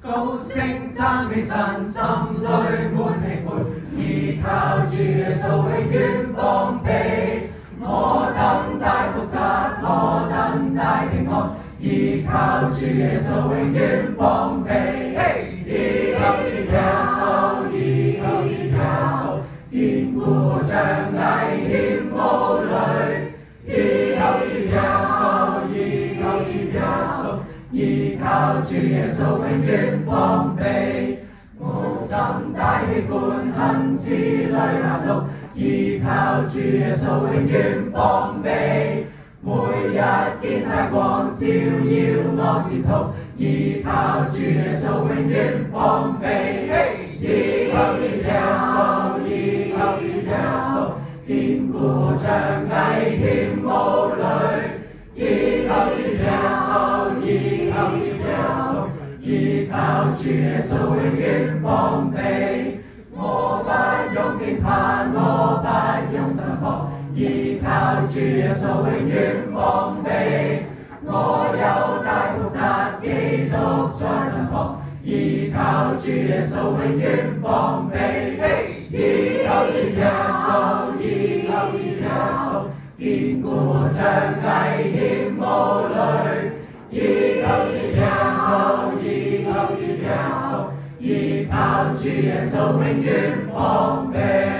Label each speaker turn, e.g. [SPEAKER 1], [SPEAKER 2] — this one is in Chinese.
[SPEAKER 1] 高声赞美神，心里满喜乐，依靠主耶稣永远帮臂。我等待福泽，我等待平安，依靠主耶稣永远帮臂。依靠主耶稣，依靠主耶稣，坚固依靠主耶稣。依靠主耶稣，永远防备。我心带甜伴恨，知泪含露。倚靠主耶稣，永远防备。每日见太光照耀我前途。依靠主耶稣，永远防备。依靠主耶稣，依靠主耶稣，坚固像泥，坚固里。依靠主耶稣。主耶稣，永远防悲。我不用惊怕，我不用心慌。依靠主耶稣，永远防悲。我有大福，查基督在身旁。依靠主耶稣，永远防悲。倚靠主耶稣，倚靠主耶稣，坚固我上 ye bounteous, owing you all men.